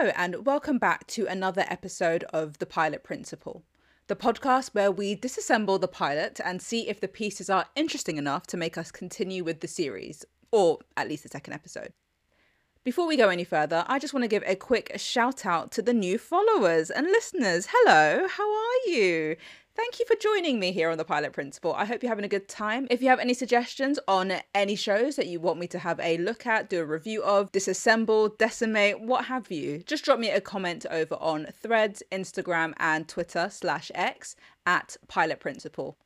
Hello, and welcome back to another episode of The Pilot Principle, the podcast where we disassemble the pilot and see if the pieces are interesting enough to make us continue with the series, or at least the second episode. Before we go any further, I just want to give a quick shout out to the new followers and listeners. Hello, how are you? Thank you for joining me here on the Pilot Principle. I hope you're having a good time. If you have any suggestions on any shows that you want me to have a look at, do a review of, disassemble, decimate, what have you, just drop me a comment over on Threads, Instagram, and Twitter slash X at Pilot Principle.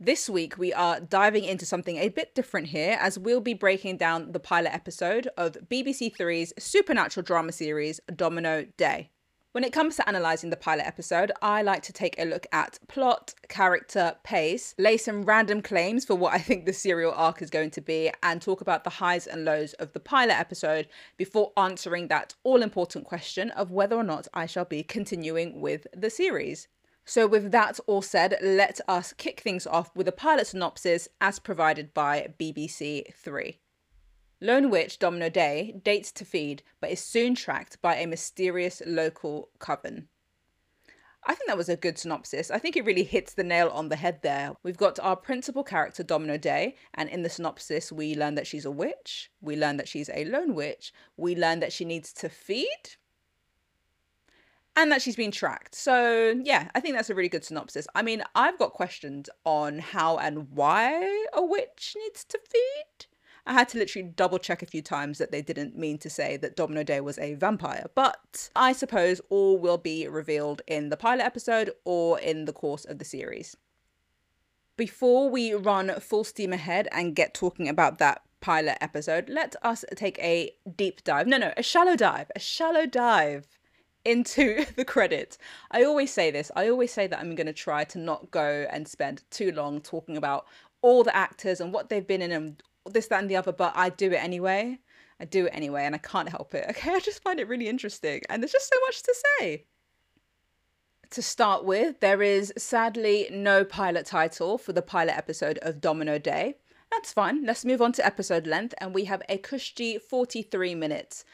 This week, we are diving into something a bit different here as we'll be breaking down the pilot episode of BBC Three's supernatural drama series Domino Day. When it comes to analysing the pilot episode, I like to take a look at plot, character, pace, lay some random claims for what I think the serial arc is going to be, and talk about the highs and lows of the pilot episode before answering that all important question of whether or not I shall be continuing with the series. So, with that all said, let us kick things off with a pilot synopsis as provided by BBC Three. Lone Witch Domino Day dates to feed, but is soon tracked by a mysterious local coven. I think that was a good synopsis. I think it really hits the nail on the head there. We've got our principal character, Domino Day, and in the synopsis, we learn that she's a witch, we learn that she's a lone witch, we learn that she needs to feed, and that she's been tracked. So, yeah, I think that's a really good synopsis. I mean, I've got questions on how and why a witch needs to feed. I had to literally double check a few times that they didn't mean to say that Domino Day was a vampire, but I suppose all will be revealed in the pilot episode or in the course of the series. Before we run full steam ahead and get talking about that pilot episode, let us take a deep dive. No, no, a shallow dive, a shallow dive into the credits. I always say this. I always say that I'm going to try to not go and spend too long talking about all the actors and what they've been in and this, that, and the other, but I do it anyway. I do it anyway, and I can't help it. Okay, I just find it really interesting, and there's just so much to say. To start with, there is sadly no pilot title for the pilot episode of Domino Day. That's fine. Let's move on to episode length, and we have a cushy 43 minutes.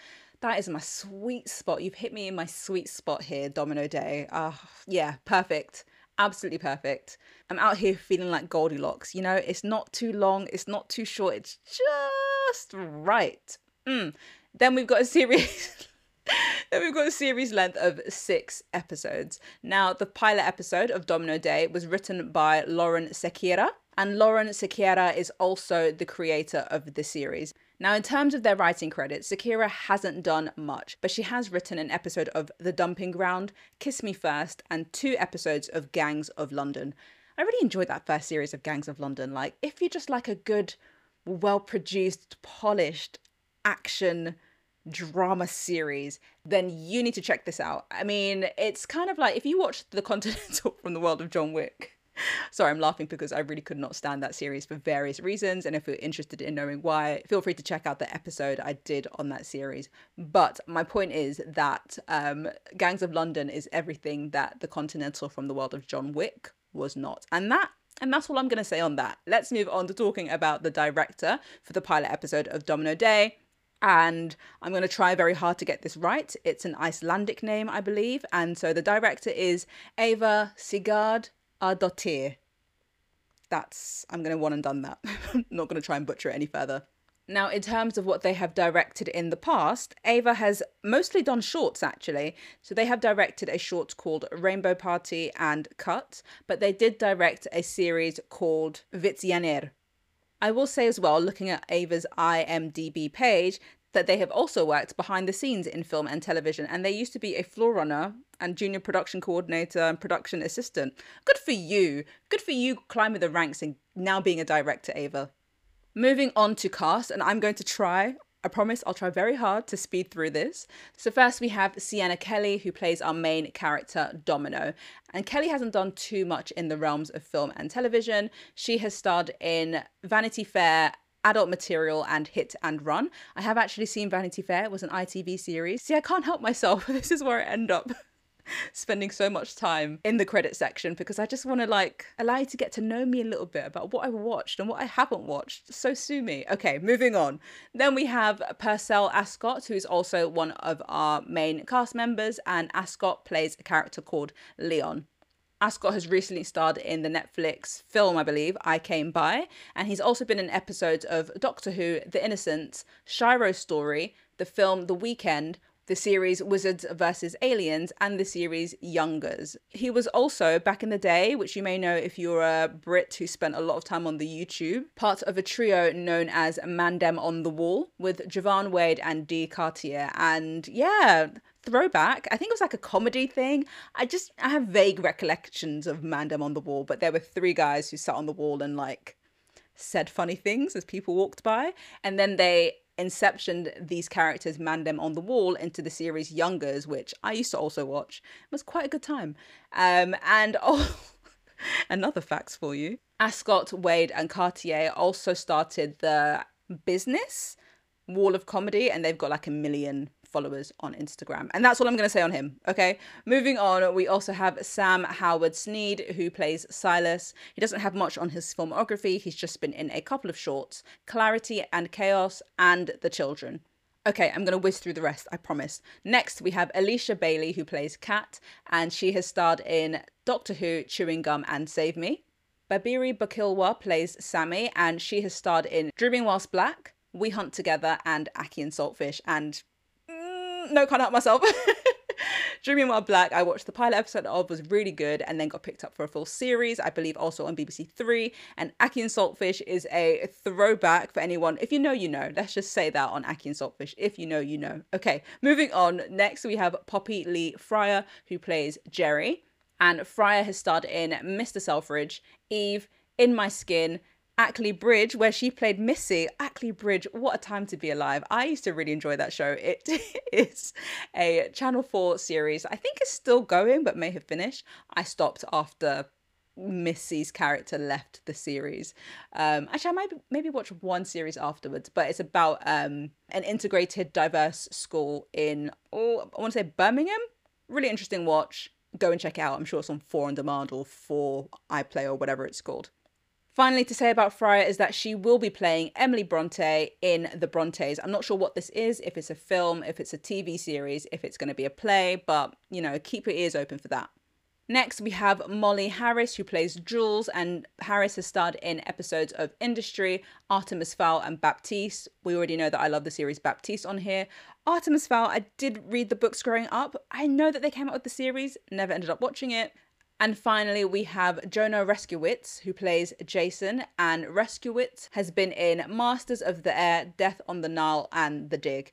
That is my sweet spot. You've hit me in my sweet spot here, Domino Day. Ah, uh, yeah, perfect absolutely perfect. I'm out here feeling like Goldilocks. You know, it's not too long, it's not too short, it's just right. Mm. Then we've got a series. then we've got a series length of six episodes. Now, the pilot episode of Domino Day was written by Lauren Sequeira, and Lauren Sequeira is also the creator of the series. Now, in terms of their writing credits, Sequeira hasn't done much, but she has written an episode of The Dumping Ground, Kiss Me First, and two episodes of Gangs of London. I really enjoyed that first series of Gangs of London. Like, if you just like a good, well produced, polished action drama series, then you need to check this out. I mean, it's kind of like if you watch The Continental from the world of John Wick, Sorry, I'm laughing because I really could not stand that series for various reasons. And if you're interested in knowing why, feel free to check out the episode I did on that series. But my point is that um, Gangs of London is everything that the Continental from the world of John Wick was not. And that and that's all I'm going to say on that. Let's move on to talking about the director for the pilot episode of Domino Day. And I'm going to try very hard to get this right. It's an Icelandic name, I believe. And so the director is Eva Adottir. That's, I'm going to one and done that. I'm not going to try and butcher it any further. Now, in terms of what they have directed in the past, Ava has mostly done shorts actually. So they have directed a short called Rainbow Party and Cut, but they did direct a series called Vitsjaner. I will say as well, looking at Ava's IMDb page, that they have also worked behind the scenes in film and television, and they used to be a floor runner and junior production coordinator and production assistant. Good for you. Good for you climbing the ranks and now being a director, Ava. Moving on to cast, and I'm going to try, I promise I'll try very hard to speed through this. So, first we have Sienna Kelly, who plays our main character, Domino. And Kelly hasn't done too much in the realms of film and television. She has starred in Vanity Fair adult material and hit and run. I have actually seen Vanity Fair, it was an ITV series. See, I can't help myself. This is where I end up. spending so much time in the credit section because I just want to like allow you to get to know me a little bit about what I've watched and what I haven't watched. So sue me. Okay, moving on. Then we have Percelle Ascott, who is also one of our main cast members, and Ascott plays a character called Leon. Ascott has recently starred in the Netflix film, I believe, I Came By, and he's also been in episodes of Doctor Who, The Innocents, Shiro's Story, the film The Weekend, the series Wizards vs. Aliens, and the series Youngers. He was also, back in the day, which you may know if you're a Brit who spent a lot of time on the YouTube, part of a trio known as Mandem on the Wall with Jovan Wade and Dee Kartier. And yeah, throwback. I think it was like a comedy thing. I just I have vague recollections of Mandem on the Wall, but there were three guys who sat on the wall and like said funny things as people walked by, and then they inceptioned these characters Mandem on the wall into the series Youngers, which I used to also watch. It was quite a good time. Um, and oh, another facts for you: Ascott, Wade, and Kartier also started the business Wall of Comedy, and they've got like a million followers on Instagram. And that's all I'm going to say on him. Okay. Moving on, we also have Sam Howard Sneed, who plays Silas. He doesn't have much on his filmography. He's just been in a couple of shorts Clarity and Chaos and The Children. Okay, I'm going to whiz through the rest, I promise. Next, we have Alisha Bailey, who plays Kat, and she has starred in Doctor Who, Chewing Gum, and Save Me. Babirye Bukilwa plays Sammy, and she has starred in Dreaming Whilst Black, We Hunt Together, and Aki and Saltfish, and no, can't help myself. Dreaming While Black, I watched the pilot episode of, was really good, and then got picked up for a full series, I believe also on BBC Three. And Aki and Saltfish is a throwback for anyone. If you know, you know. Let's just say that on Aki and Saltfish. If you know, you know. Okay, moving on. Next, we have Poppy Lee Friar, who plays Jerry. And Friar has starred in Mr. Selfridge, Eve, In My Skin, Ackley Bridge, where she played Missy. Ackley Bridge, what a time to be alive. I used to really enjoy that show. It is a Channel 4 series. I think it's still going, but may have finished. I stopped after Missy's character left the series. Um, actually, I might maybe watch one series afterwards, but it's about um, an integrated, diverse school in, oh, I want to say Birmingham. Really interesting watch. Go and check it out. I'm sure it's on 4 on demand or 4 iPlay or whatever it's called. Finally, to say about Friar is that she will be playing Emily Bronte in The Brontes. I'm not sure what this is, if it's a film, if it's a TV series, if it's going to be a play, but you know, keep your ears open for that. Next, we have Molly Harris, who plays Jules, and Harris has starred in episodes of Industry, Artemis Fowl, and Baptiste. We already know that I love the series Baptiste on here. Artemis Fowl, I did read the books growing up. I know that they came out with the series, never ended up watching it. And finally, we have Jonah Reszkiewicz, who plays Jason. And Reszkiewicz has been in Masters of the Air, Death on the Nile, and The Dig.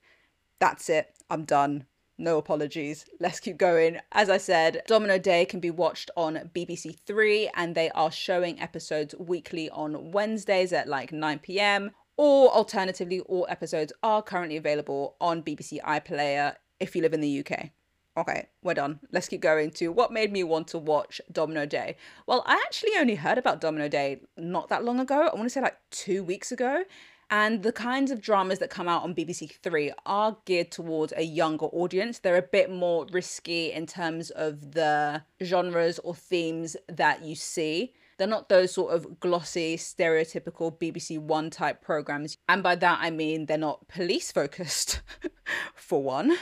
That's it. I'm done. No apologies. Let's keep going. As I said, Domino Day can be watched on BBC Three, and they are showing episodes weekly on Wednesdays at like 9 pm. Or alternatively, all episodes are currently available on BBC iPlayer if you live in the UK. Okay, we're done. Let's keep going to what made me want to watch Domino Day. Well, I actually only heard about Domino Day not that long ago. I want to say like two weeks ago. And the kinds of dramas that come out on BBC Three are geared towards a younger audience. They're a bit more risky in terms of the genres or themes that you see. They're not those sort of glossy, stereotypical BBC One type programs. And by that, I mean they're not police focused, for one,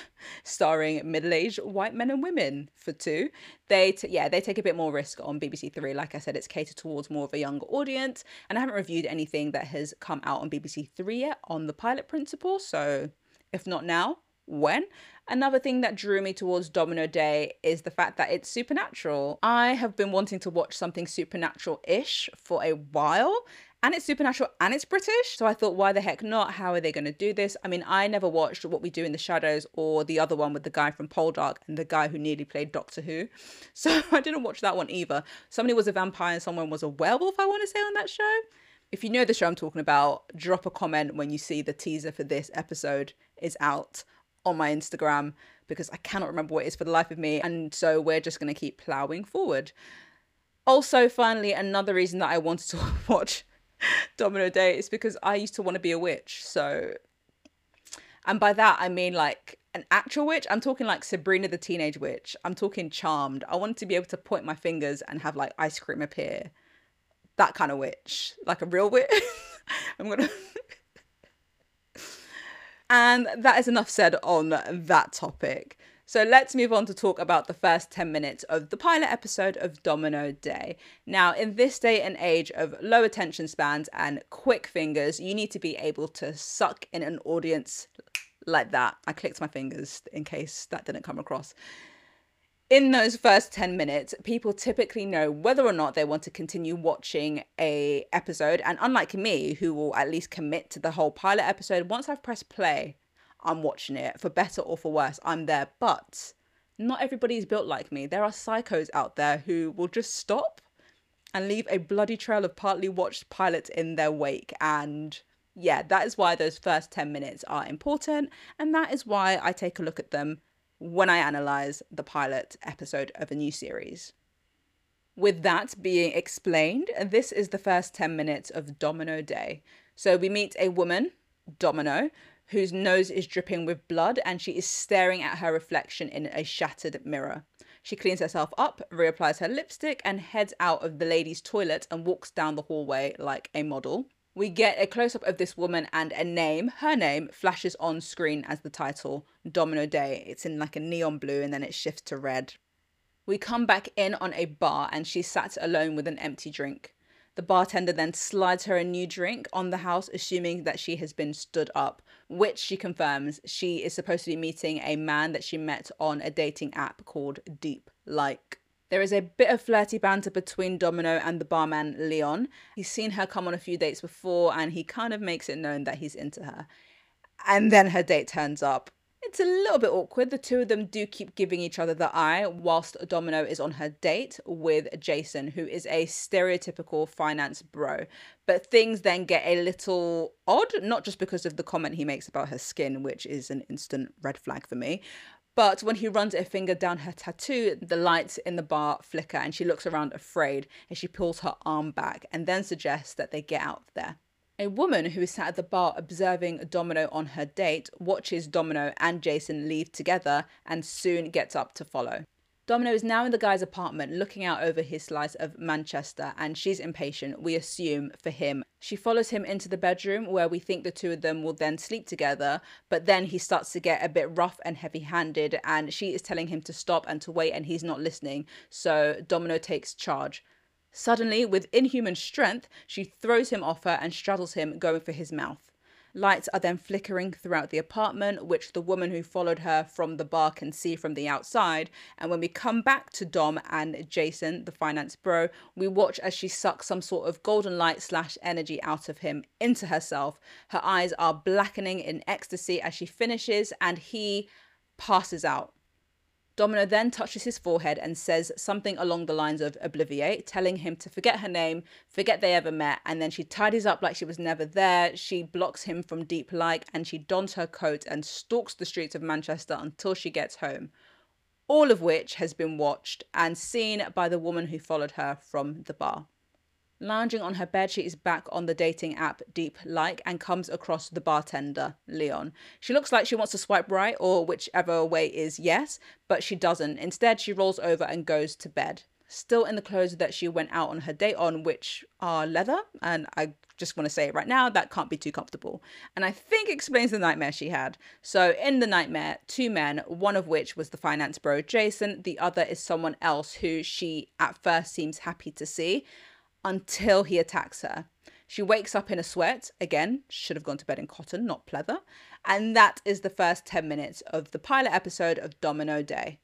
starring middle aged white men and women, for two. They, t- yeah, they take a bit more risk on BBC Three. Like I said, it's catered towards more of a younger audience. And I haven't reviewed anything that has come out on BBC Three yet on the pilot principle. So if not now, when. Another thing that drew me towards Domino Day is the fact that it's supernatural. I have been wanting to watch something supernatural ish for a while. And it's supernatural and it's British. So I thought, why the heck not? How are they going to do this? I mean, I never watched What We Do in the Shadows or the other one with the guy from Poldark and the guy who nearly played Doctor Who. So I didn't watch that one either. Somebody was a vampire and someone was a werewolf, I want to say, on that show. If you know the show I'm talking about, drop a comment when you see the teaser for this episode is out on my Instagram because I cannot remember what it is for the life of me. And so we're just going to keep plowing forward. Also, finally, another reason that I wanted to watch Domino Day is because I used to want to be a witch. So And by that, I mean like an actual witch. I'm talking like Sabrina the Teenage Witch. I'm talking charmed. I wanted to be able to point my fingers and have like ice cream appear. That kind of witch. Like a real witch. I'm to. And that is enough said on that topic. So let's move on to talk about the first 10 minutes of the pilot episode of Domino Day. Now, in this day and age of low attention spans and quick fingers, you need to be able to suck in an audience like that. I clicked my fingers in case that didn't come across. In those first 10 minutes, people typically know whether or not they want to continue watching a episode and unlike me who will at least commit to the whole pilot episode once I've pressed play, I'm watching it for better or for worse. I'm there, but not everybody is built like me. There are psychos out there who will just stop and leave a bloody trail of partly watched pilots in their wake. And yeah, that is why those first 10 minutes are important. And that is why I take a look at them when I analyze the pilot episode of a new series. With that being explained, this is the first 10 minutes of Domino Day. So we meet a woman, Domino, whose nose is dripping with blood and she is staring at her reflection in a shattered mirror. She cleans herself up, reapplies her lipstick, and heads out of the ladies' toilet and walks down the hallway like a model. We get a close up of this woman and a name. Her name flashes on screen as the title Domino Day. It's in like a neon blue and then it shifts to red. We come back in on a bar and she's sat alone with an empty drink. The bartender then slides her a new drink on the house, assuming that she has been stood up, which she confirms she is supposed to be meeting a man that she met on a dating app called Deep Like. There is a bit of flirty banter between Domino and the barman Leon. He's seen her come on a few dates before and he kind of makes it known that he's into her. And then her date turns up it's a little bit awkward. The two of them do keep giving each other the eye whilst Domino is on her date with Jason, who is a stereotypical finance bro. But things then get a little odd, not just because of the comment he makes about her skin, which is an instant red flag for me, but when he runs a finger down her tattoo, the lights in the bar flicker and she looks around afraid as she pulls her arm back and then suggests that they get out of there. A woman who is sat at the bar observing Domino on her date watches Domino and Jason leave together and soon gets up to follow. Domino is now in the guy's apartment looking out over his slice of Manchester and she's impatient, we assume, for him. She follows him into the bedroom where we think the two of them will then sleep together, but then he starts to get a bit rough and heavy handed and she is telling him to stop and to wait and he's not listening, so Domino takes charge. Suddenly, with inhuman strength, she throws him off her and straddles him, going for his mouth. Lights are then flickering throughout the apartment, which the woman who followed her from the bar can see from the outside. And when we come back to Dom and Jason, the finance bro, we watch as she sucks some sort of golden light slash energy out of him into herself. Her eyes are blackening in ecstasy as she finishes, and he passes out. Domino then touches his forehead and says something along the lines of obliviate, telling him to forget her name, forget they ever met, and then she tidies up like she was never there. She blocks him from deep like and she dons her coat and stalks the streets of Manchester until she gets home. All of which has been watched and seen by the woman who followed her from the bar. Lounging on her bed, she is back on the dating app Deep Like and comes across the bartender, Leon. She looks like she wants to swipe right or whichever way is yes, but she doesn't. Instead, she rolls over and goes to bed. Still in the clothes that she went out on her date on, which are leather, and I just want to say it right now, that can't be too comfortable. And I think explains the nightmare she had. So, in the nightmare, two men, one of which was the finance bro Jason, the other is someone else who she at first seems happy to see until he attacks her. She wakes up in a sweat. Again, should have gone to bed in cotton, not pleather. And that is the first 10 minutes of the pilot episode of Domino Day.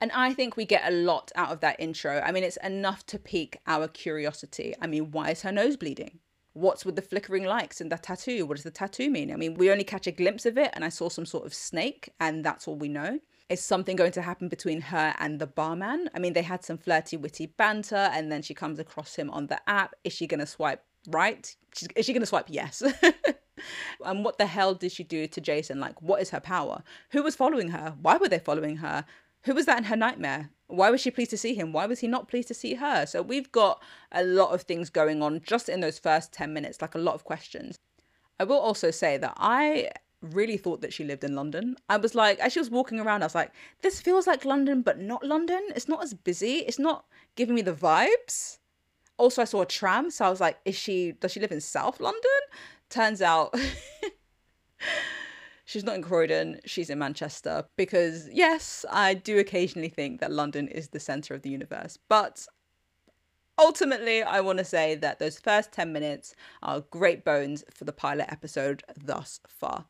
And I think we get a lot out of that intro. I mean, it's enough to pique our curiosity. I mean, why is her nose bleeding? What's with the flickering lights and the tattoo? What does the tattoo mean? I mean, we only catch a glimpse of it, and I saw some sort of snake, and that's all we know. Is something going to happen between her and the barman? I mean, they had some flirty, witty banter, and then she comes across him on the app. Is she going to swipe right? Is she going to swipe yes? and what the hell did she do to Jason? Like, what is her power? Who was following her? Why were they following her? Who was that in her nightmare? Why was she pleased to see him? Why was he not pleased to see her? So we've got a lot of things going on just in those first 10 minutes, like a lot of questions. I will also say that I really thought that she lived in London. I was like, as she was walking around, I was like, this feels like London, but not London. It's not as busy. It's not giving me the vibes. Also, I saw a tram, so I was like, is she, does she live in South London? Turns out she's not in Croydon, she's in Manchester. Because, yes, I do occasionally think that London is the center of the universe, but ultimately, I want to say that those first 10 minutes are great bones for the pilot episode thus far.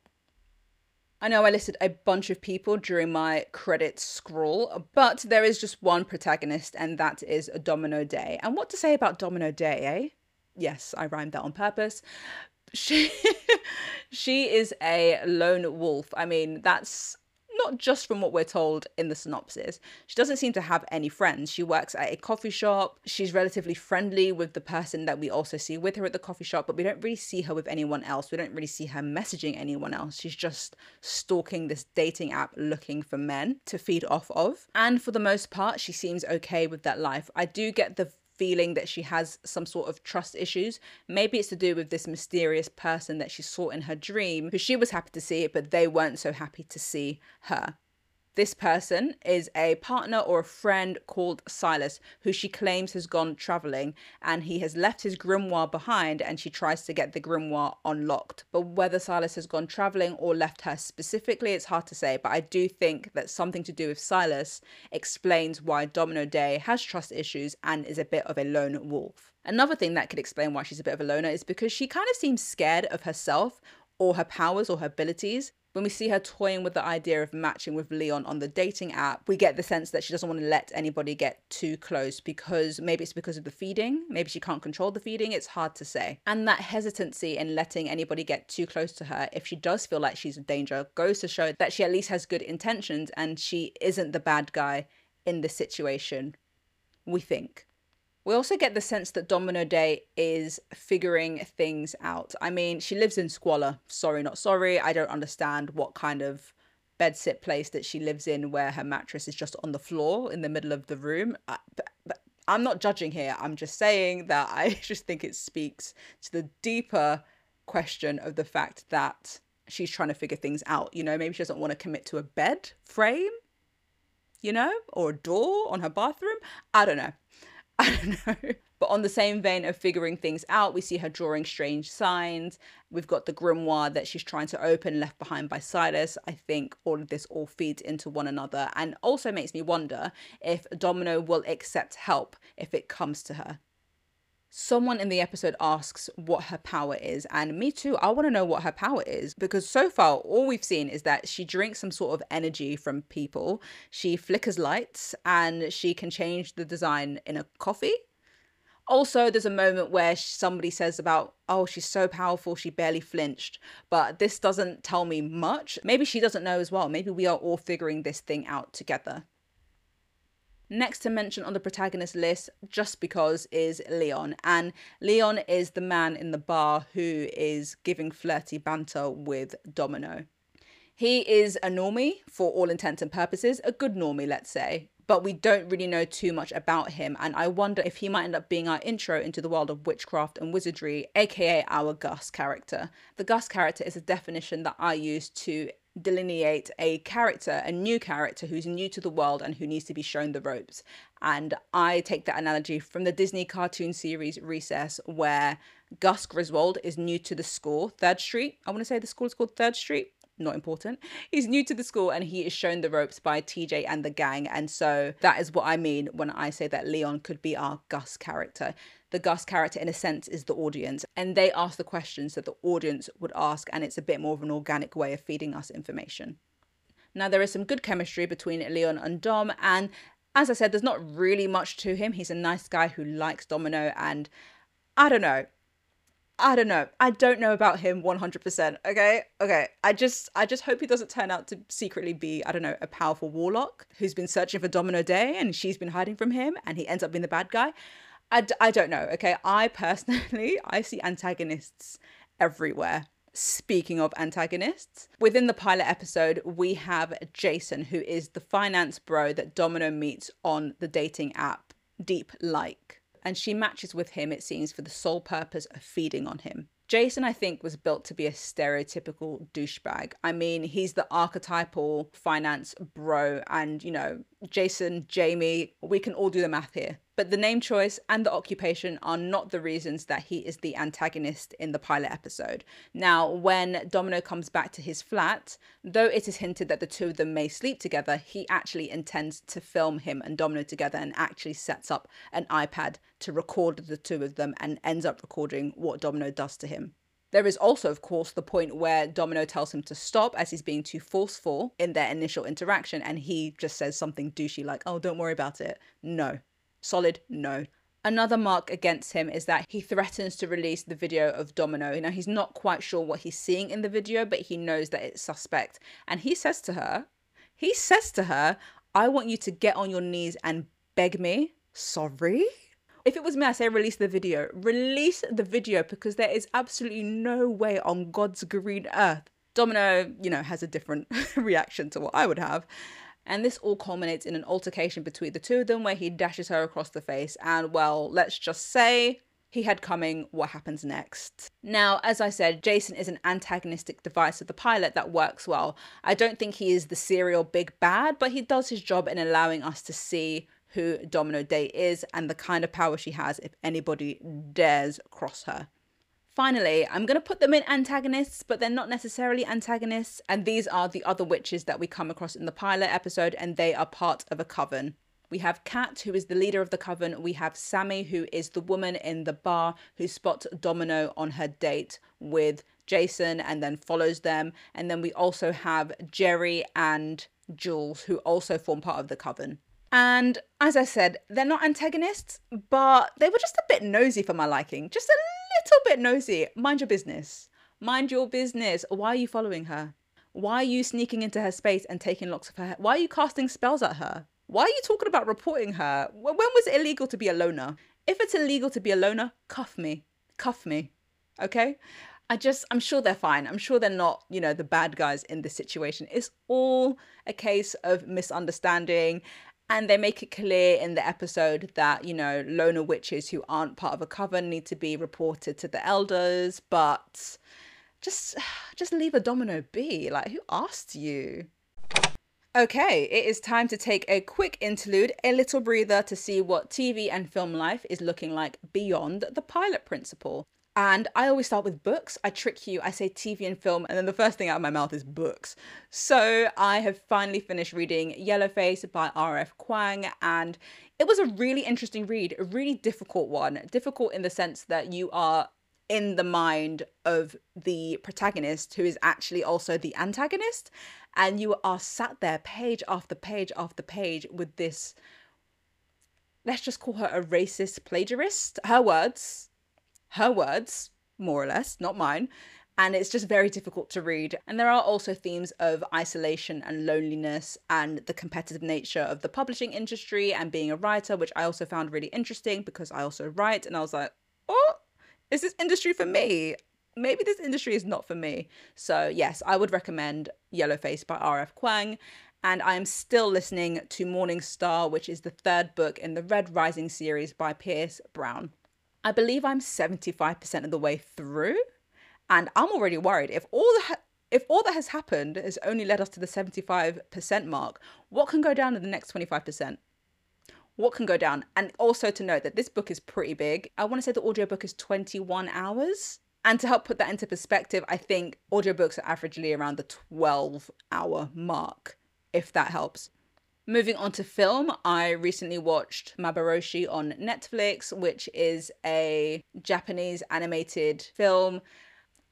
I know I listed a bunch of people during my credits scroll, but there is just one protagonist, and that is Domino Day. And what to say about Domino Day, eh? Yes, I rhymed that on purpose. She she is a lone wolf. I mean, that's not just from what we're told in the synopsis. She doesn't seem to have any friends. She works at a coffee shop. She's relatively friendly with the person that we also see with her at the coffee shop, but we don't really see her with anyone else. We don't really see her messaging anyone else. She's just stalking this dating app looking for men to feed off of. And for the most part, she seems okay with that life. I do get the feeling that she has some sort of trust issues. Maybe it's to do with this mysterious person that she saw in her dream, who she was happy to see, it, but they weren't so happy to see her. This person is a partner or a friend called Silas, who she claims has gone traveling and he has left his grimoire behind and she tries to get the grimoire unlocked. But whether Silas has gone traveling or left her specifically, it's hard to say. But I do think that something to do with Silas explains why Domino Day has trust issues and is a bit of a lone wolf. Another thing that could explain why she's a bit of a loner is because she kind of seems scared of herself or her powers or her abilities when we see her toying with the idea of matching with Leon on the dating app, we get the sense that she doesn't want to let anybody get too close because maybe it's because of the feeding, maybe she can't control the feeding, it's hard to say. And that hesitancy in letting anybody get too close to her, if she does feel like she's in danger, goes to show that she at least has good intentions and she isn't the bad guy in this situation, we think. We also get the sense that Domino Day is figuring things out. I mean, she lives in squalor. Sorry, not sorry. I don't understand what kind of bedsit place that she lives in where her mattress is just on the floor in the middle of the room. I'm not judging here. I'm just saying that I just think it speaks to the deeper question of the fact that she's trying to figure things out. You know, maybe she doesn't want to commit to a bed frame, you know, or a door on her bathroom. I don't know. I don't know. But on the same vein of figuring things out, we see her drawing strange signs. We've got the grimoire that she's trying to open, left behind by Silas. I think all of this all feeds into one another and also makes me wonder if Domino will accept help if it comes to her someone in the episode asks what her power is and me too i want to know what her power is because so far all we've seen is that she drinks some sort of energy from people. She flickers lights and she can change the design in a coffee. Also there's a moment where somebody says about oh she's so powerful she barely flinched. But this doesn't tell me much. Maybe she doesn't know as well. Maybe we are all figuring this thing out together Next to mention on the protagonist list, just because, is Leon. And Leon is the man in the bar who is giving flirty banter with Domino. He is a normie for all intents and purposes, a good normie, let's say. But we don't really know too much about him, and I wonder if he might end up being our intro into the world of witchcraft and wizardry, aka our Gus character. The Gus character is a definition that I use to delineate a character, a new character who's new to the world and who needs to be shown the ropes. And I take that analogy from the Disney cartoon series Recess, where Gus Griswold is new to the school, Third Street. I want to say the school is called Third Street. Not important. He's new to the school and he is shown the ropes by TJ and the gang. And so that is what I mean when I say that Leon could be our Gus character the Gus character, in a sense, is the audience. And they ask the questions that the audience would ask, and it's a bit more of an organic way of feeding us information. Now, there is some good chemistry between Leon and Dom, and as I said, there's not really much to him. He's a nice guy who likes Domino, and I don't know. I don't know. I don't know about him 100%. Okay? Okay. I just I just hope he doesn't turn out to secretly be, I don't know, a powerful warlock who's been searching for Domino Day and she's been hiding from him and he ends up being the bad guy. I d- I don't know. Okay. I personally, I see antagonists everywhere. Speaking of antagonists, within the pilot episode, we have Jason, who is the finance bro that Domino meets on the dating app Deep Like. And she matches with him, it seems, for the sole purpose of feeding on him. Jason, I think, was built to be a stereotypical douchebag. I mean, he's the archetypal finance bro, and you know, Jason, Jamie, we can all do the math here. But the name choice and the occupation are not the reasons that he is the antagonist in the pilot episode. Now, when Domino comes back to his flat, though it is hinted that the two of them may sleep together, he actually intends to film him and Domino together and actually sets up an iPad to record the two of them and ends up recording what Domino does to him. There is also, of course, the point where Domino tells him to stop as he's being too forceful in their initial interaction, and he just says something douchey like, Oh, don't worry about it. No, Solid no. Another mark against him is that he threatens to release the video of Domino. Now, he's not quite sure what he's seeing in the video, but he knows that it's suspect. And he says to her, he says to her, I want you to get on your knees and beg me. Sorry? If it was me, I say release the video. Release the video because there is absolutely no way on God's green earth. Domino, you know, has a different reaction to what I would have. And this all culminates in an altercation between the two of them where he dashes her across the face. And well, let's just say he had coming what happens next. Now, as I said, Jason is an antagonistic device of the pilot that works well. I don't think he is the serial big bad, but he does his job in allowing us to see who Domino Day is and the kind of power she has if anybody dares cross her. Finally, I'm going to put them in antagonists, but they're not necessarily antagonists. And these are the other witches that we come across in the pilot episode, and they are part of a coven. We have Kat, who is the leader of the coven. We have Sammy, who is the woman in the bar who spots Domino on her date with Jason and then follows them. And then we also have Jerry and Jules, who also form part of the coven. And as I said, they're not antagonists, but they were just a bit nosy for my liking. Just a little bit nosy. Mind your business. Mind your business. Why are you following her? Why are you sneaking into her space and taking locks of her hair? Why are you casting spells at her? Why are you talking about reporting her? When was it illegal to be a loner? If it's illegal to be a loner, cuff me. Cuff me. Okay? I just, I'm sure they're fine. I'm sure they're not, you know, the bad guys in this situation. It's all a case of misunderstanding and they make it clear in the episode that, you know, loner witches who aren't part of a coven need to be reported to the elders, but just just leave a domino be. Like who asked you? Okay, it is time to take a quick interlude, a little breather to see what TV and film life is looking like beyond the pilot principle. And I always start with books. I trick you. I say TV and film, and then the first thing out of my mouth is books. So I have finally finished reading Yellowface by R.F. Kuang, and it was a really interesting read, a really difficult one. Difficult in the sense that you are in the mind of the protagonist, who is actually also the antagonist, and you are sat there page after page after page with this. Let's just call her a racist plagiarist. Her words her words, more or less, not mine. And it's just very difficult to read. And there are also themes of isolation and loneliness and the competitive nature of the publishing industry and being a writer, which I also found really interesting because I also write. And I was like, oh, is this industry for me? Maybe this industry is not for me. So, yes, I would recommend Yellowface by R.F. Kuang. And I am still listening to Morning Star, which is the third book in the Red Rising series by Pierce Brown. I believe I'm 75% of the way through and I'm already worried if all the if all that has happened has only led us to the 75% mark, what can go down in the next 25%? What can go down? And also to note that this book is pretty big. I want to say the audiobook is 21 hours. And to help put that into perspective, I think audiobooks are averagely around the 12 hour mark, if that helps. Moving on to film, I recently watched Maboroshi on Netflix, which is a Japanese animated film.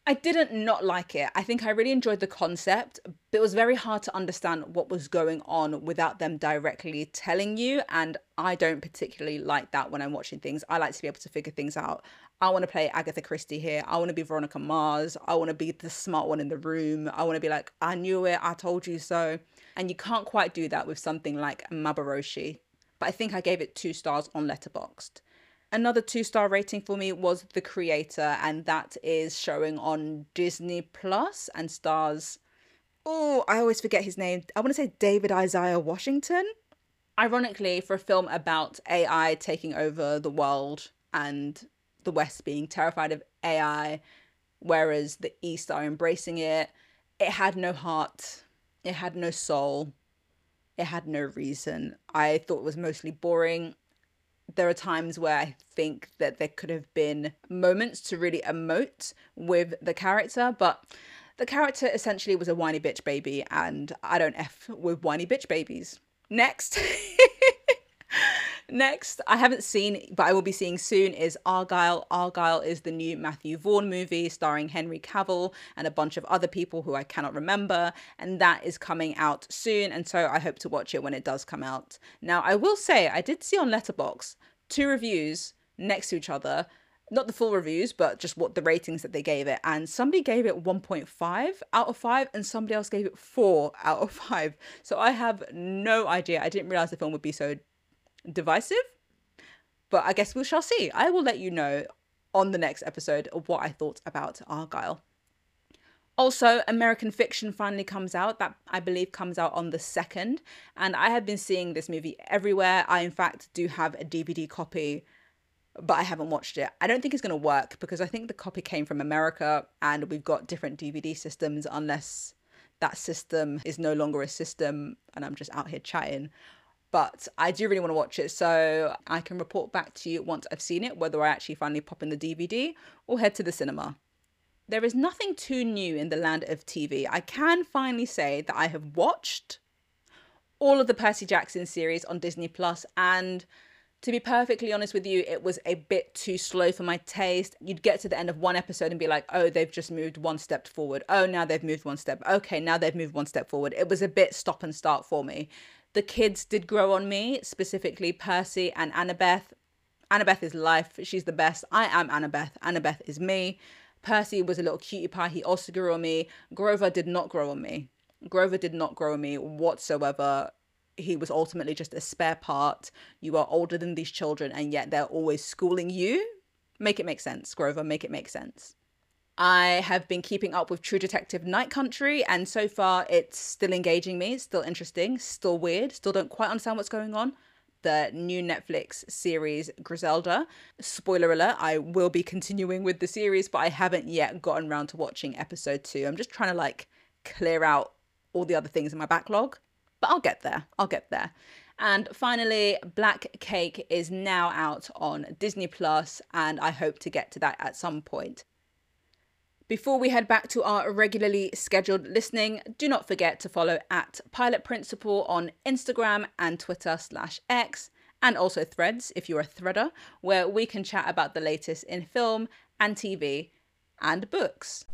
I didn't not like it. I think I really enjoyed the concept, but it was very hard to understand what was going on without them directly telling you. And I don't particularly like that when I'm watching things. I like to be able to figure things out. I want to play Agatha Christie here. I want to be Veronica Mars. I want to be the smart one in the room. I want to be like, I knew it. I told you so. And you can't quite do that with something like Maboroshi. But I think I gave it two stars on Letterboxd. Another two star rating for me was The Creator, and that is showing on Disney Plus and stars. Oh, I always forget his name. I want to say David Isaiah Washington. Ironically, for a film about AI taking over the world and the West being terrified of AI, whereas the East are embracing it. It had no heart, it had no soul, it had no reason. I thought it was mostly boring. There are times where I think that there could have been moments to really emote with the character, but the character essentially was a whiny bitch baby, and I don't F with whiny bitch babies. Next. Next, I haven't seen, but I will be seeing soon, is Argylle. Argylle is the new Matthew Vaughn movie starring Henry Cavill and a bunch of other people who I cannot remember. And that is coming out soon. And so I hope to watch it when it does come out. Now, I will say, I did see on Letterboxd two reviews next to each other not the full reviews, but just what the ratings that they gave it. And somebody gave it 1.5 out of 5, and somebody else gave it 4 out of 5. So I have no idea. I didn't realize the film would be so divisive. But I guess we shall see. I will let you know on the next episode of what I thought about Argylle. Also, American Fiction finally comes out. That I believe comes out on the 2nd. And I have been seeing this movie everywhere. I, in fact, do have a DVD copy, but I haven't watched it. I don't think it's going to work because I think the copy came from America and we've got different DVD systems unless that system is no longer a system and I'm just out here chatting but I do really want to watch it. So I can report back to you once I've seen it, whether I actually finally pop in the DVD or head to the cinema. There is nothing too new in the land of TV. I can finally say that I have watched all of the Percy Jackson series on Disney Plus and to be perfectly honest with you, it was a bit too slow for my taste. You'd get to the end of one episode and be like, oh, they've just moved one step forward. Oh, now they've moved one step. Okay, now they've moved one step forward. It was a bit stop and start for me the kids did grow on me, specifically Percy and Annabeth. Annabeth is life. She's the best. I am Annabeth. Annabeth is me. Percy was a little cutie pie. He also grew on me. Grover did not grow on me. Grover did not grow on me whatsoever. He was ultimately just a spare part. You are older than these children, and yet they're always schooling you. Make it make sense, Grover. Make it make sense. I have been keeping up with True Detective Night Country, and so far it's still engaging me, still interesting, still weird, still don't quite understand what's going on. The new Netflix series Griselda. Spoiler alert, I will be continuing with the series, but I haven't yet gotten around to watching episode two. I'm just trying to like clear out all the other things in my backlog, but I'll get there. I'll get there. And finally, Black Cake is now out on Disney Plus, and I hope to get to that at some point. Before we head back to our regularly scheduled listening, do not forget to follow at Pilot Principle on Instagram and Twitter slash X, and also Threads if you're a threader, where we can chat about the latest in film and TV and books.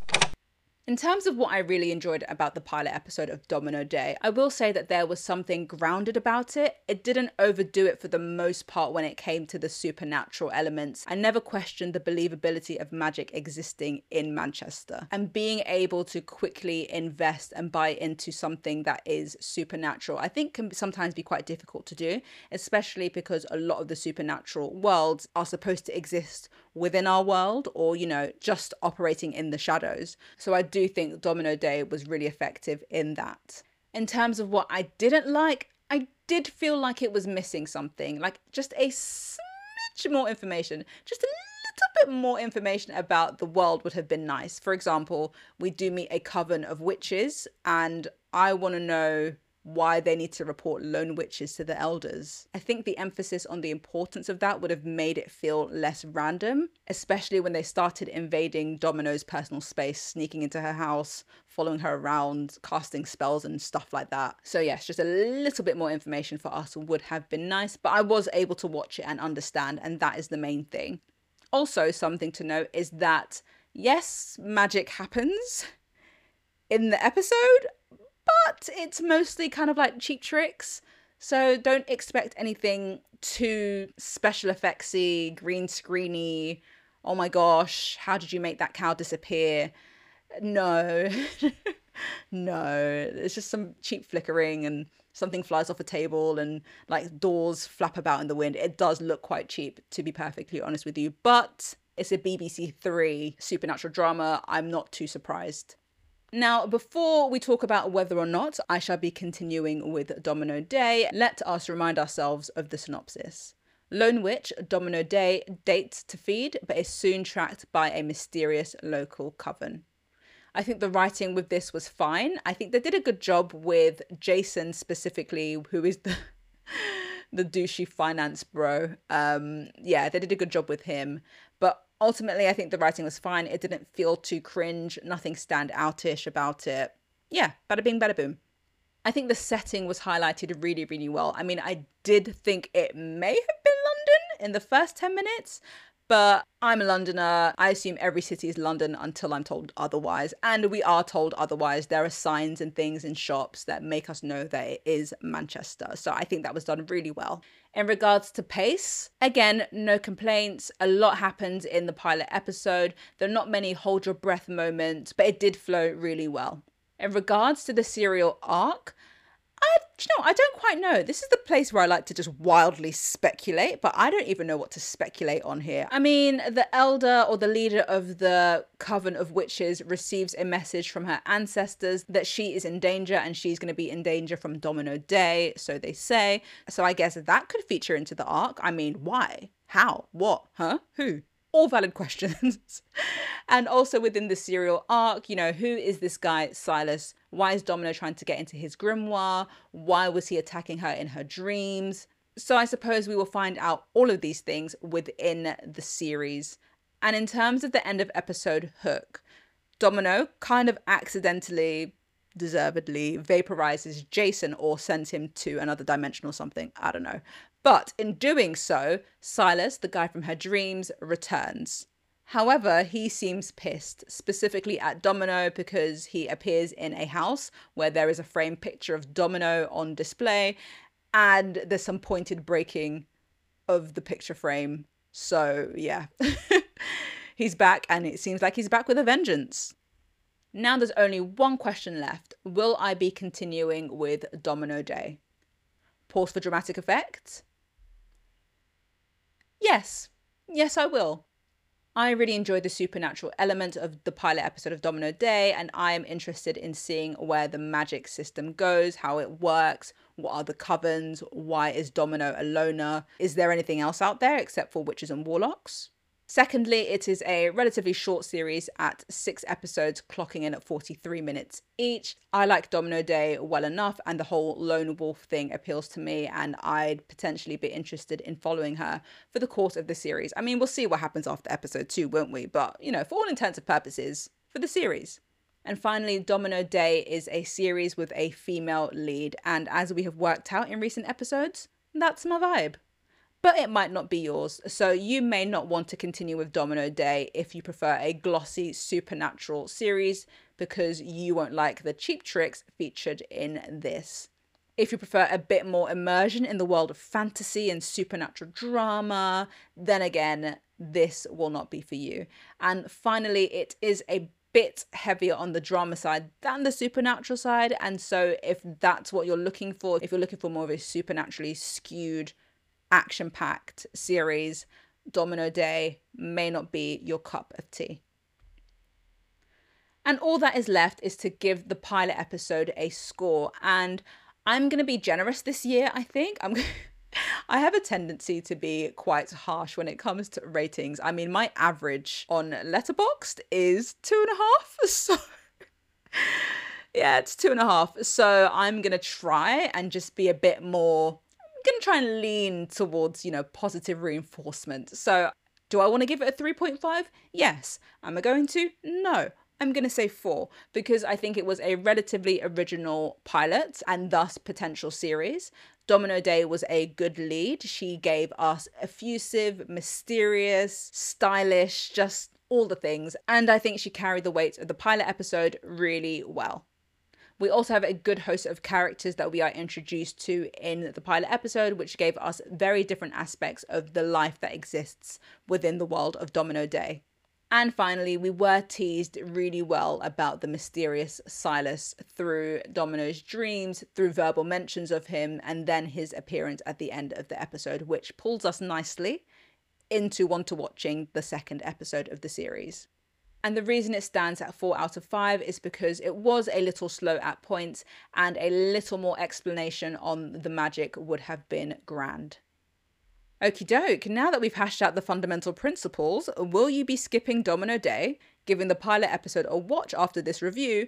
In terms of what I really enjoyed about the pilot episode of Domino Day, I will say that there was something grounded about it. It didn't overdo it for the most part when it came to the supernatural elements. I never questioned the believability of magic existing in Manchester and being able to quickly invest and buy into something that is supernatural. I think can sometimes be quite difficult to do, especially because a lot of the supernatural worlds are supposed to exist within our world or, you know, just operating in the shadows. So I do think Domino Day was really effective in that. In terms of what I didn't like, I did feel like it was missing something, like just a smidge more information, just a little bit more information about the world would have been nice. For example, we do meet a coven of witches, and I want to know why they need to report lone witches to the elders. I think the emphasis on the importance of that would have made it feel less random, especially when they started invading Domino's personal space, sneaking into her house, following her around, casting spells and stuff like that. So, yes, just a little bit more information for us would have been nice, but I was able to watch it and understand, and that is the main thing. Also, something to note is that yes, magic happens in the episode, but it's mostly kind of like cheap tricks. So don't expect anything too special effectsy, green screeny. Oh my gosh, how did you make that cow disappear? No, no, it's just some cheap flickering and something flies off a table and like doors flap about in the wind. It does look quite cheap, to be perfectly honest with you, but it's a BBC Three supernatural drama. I'm not too surprised. Now, before we talk about whether or not I shall be continuing with Domino Day, let us remind ourselves of the synopsis. Lone Witch, Domino Day, dates to feed, but is soon tracked by a mysterious local coven. I think the writing with this was fine. I think they did a good job with Jason specifically, who is the the douchey finance bro. Um, yeah, they did a good job with him. But ultimately, I think the writing was fine. It didn't feel too cringe. Nothing stand outish about it. Yeah, bada bing, bada boom. I think the setting was highlighted really, really well. I mean, I did think it may have been London in the first 10 minutes, but I'm a Londoner. I assume every city is London until I'm told otherwise. And we are told otherwise. There are signs and things in shops that make us know that it is Manchester. So I think that was done really well. In regards to pace, again, no complaints. A lot happens in the pilot episode. There are not many hold your breath moments, but it did flow really well. In regards to the serial arc, I, you know, I don't quite know. This is the place where I like to just wildly speculate, but I don't even know what to speculate on here. I mean, the elder or the leader of the coven of witches receives a message from her ancestors that she is in danger and she's going to be in danger from Domino Day, so they say. So I guess that could feature into the arc. I mean, why? How? What? Huh? Who? All valid questions. and also within the serial arc, you know, who is this guy, Silas? Why is Domino trying to get into his grimoire? Why was he attacking her in her dreams? So I suppose we will find out all of these things within the series. And in terms of the end of episode Hook, Domino kind of accidentally, deservedly vaporizes Jason or sends him to another dimension or something. I don't know. But in doing so, Silas, the guy from her dreams, returns. However, he seems pissed, specifically at Domino because he appears in a house where there is a framed picture of Domino on display and there's some pointed breaking of the picture frame. So, yeah. he's back and it seems like he's back with a vengeance. Now there's only one question left. Will I be continuing with Domino Day? Pause for dramatic effect. Yes, yes, I will. I really enjoyed the supernatural element of the pilot episode of Domino Day, and I am interested in seeing where the magic system goes, how it works, what are the covens, why is Domino a loner, is there anything else out there except for witches and warlocks? Secondly, it is a relatively short series at six episodes, clocking in at 43 minutes each. I like Domino Day well enough, and the whole lone wolf thing appeals to me, and I'd potentially be interested in following her for the course of the series. I mean, we'll see what happens after episode two, won't we? But, you know, for all intents and purposes, for the series. And finally, Domino Day is a series with a female lead, and as we have worked out in recent episodes, that's my vibe but it might not be yours. So you may not want to continue with Domino Day if you prefer a glossy supernatural series because you won't like the cheap tricks featured in this. If you prefer a bit more immersion in the world of fantasy and supernatural drama, then again, this will not be for you. And finally, it is a bit heavier on the drama side than the supernatural side. And so, if that's what you're looking for, if you're looking for more of a supernaturally skewed action packed series, Domino Day may not be your cup of tea. And all that is left is to give the pilot episode a score. And I'm going to be generous this year, I think. I'm I have a tendency to be quite harsh when it comes to ratings. I mean, my average on Letterboxd is two and a half. So, yeah, it's two and a half. So, I'm going to try and just be a bit more going to try and lean towards, you know, positive reinforcement. So, do I want to give it a 3.5? Yes. Am I going to? No. I'm going to say four because I think it was a relatively original pilot and thus potential series. Domino Day was a good lead. She gave us effusive, mysterious, stylish, just all the things. And I think she carried the weight of the pilot episode really well. We also have a good host of characters that we are introduced to in the pilot episode, which gave us very different aspects of the life that exists within the world of Domino Day. And finally, we were teased really well about the mysterious Silas through Domino's dreams, through verbal mentions of him, and then his appearance at the end of the episode, which pulls us nicely into want to watching the second episode of the series. And the reason it stands at 4 out of 5 is because it was a little slow at points and a little more explanation on the magic would have been grand. Okie doke, now that we've hashed out the fundamental principles, will you be skipping Domino Day, giving the pilot episode a watch after this review,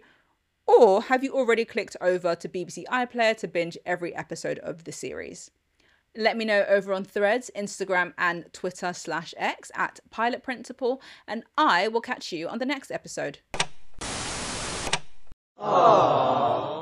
or have you already clicked over to BBC iPlayer to binge every episode of the series? let me know over on threads, Instagram, and Twitter slash X at Pilot Principle, and I will catch you on the next episode. Aww.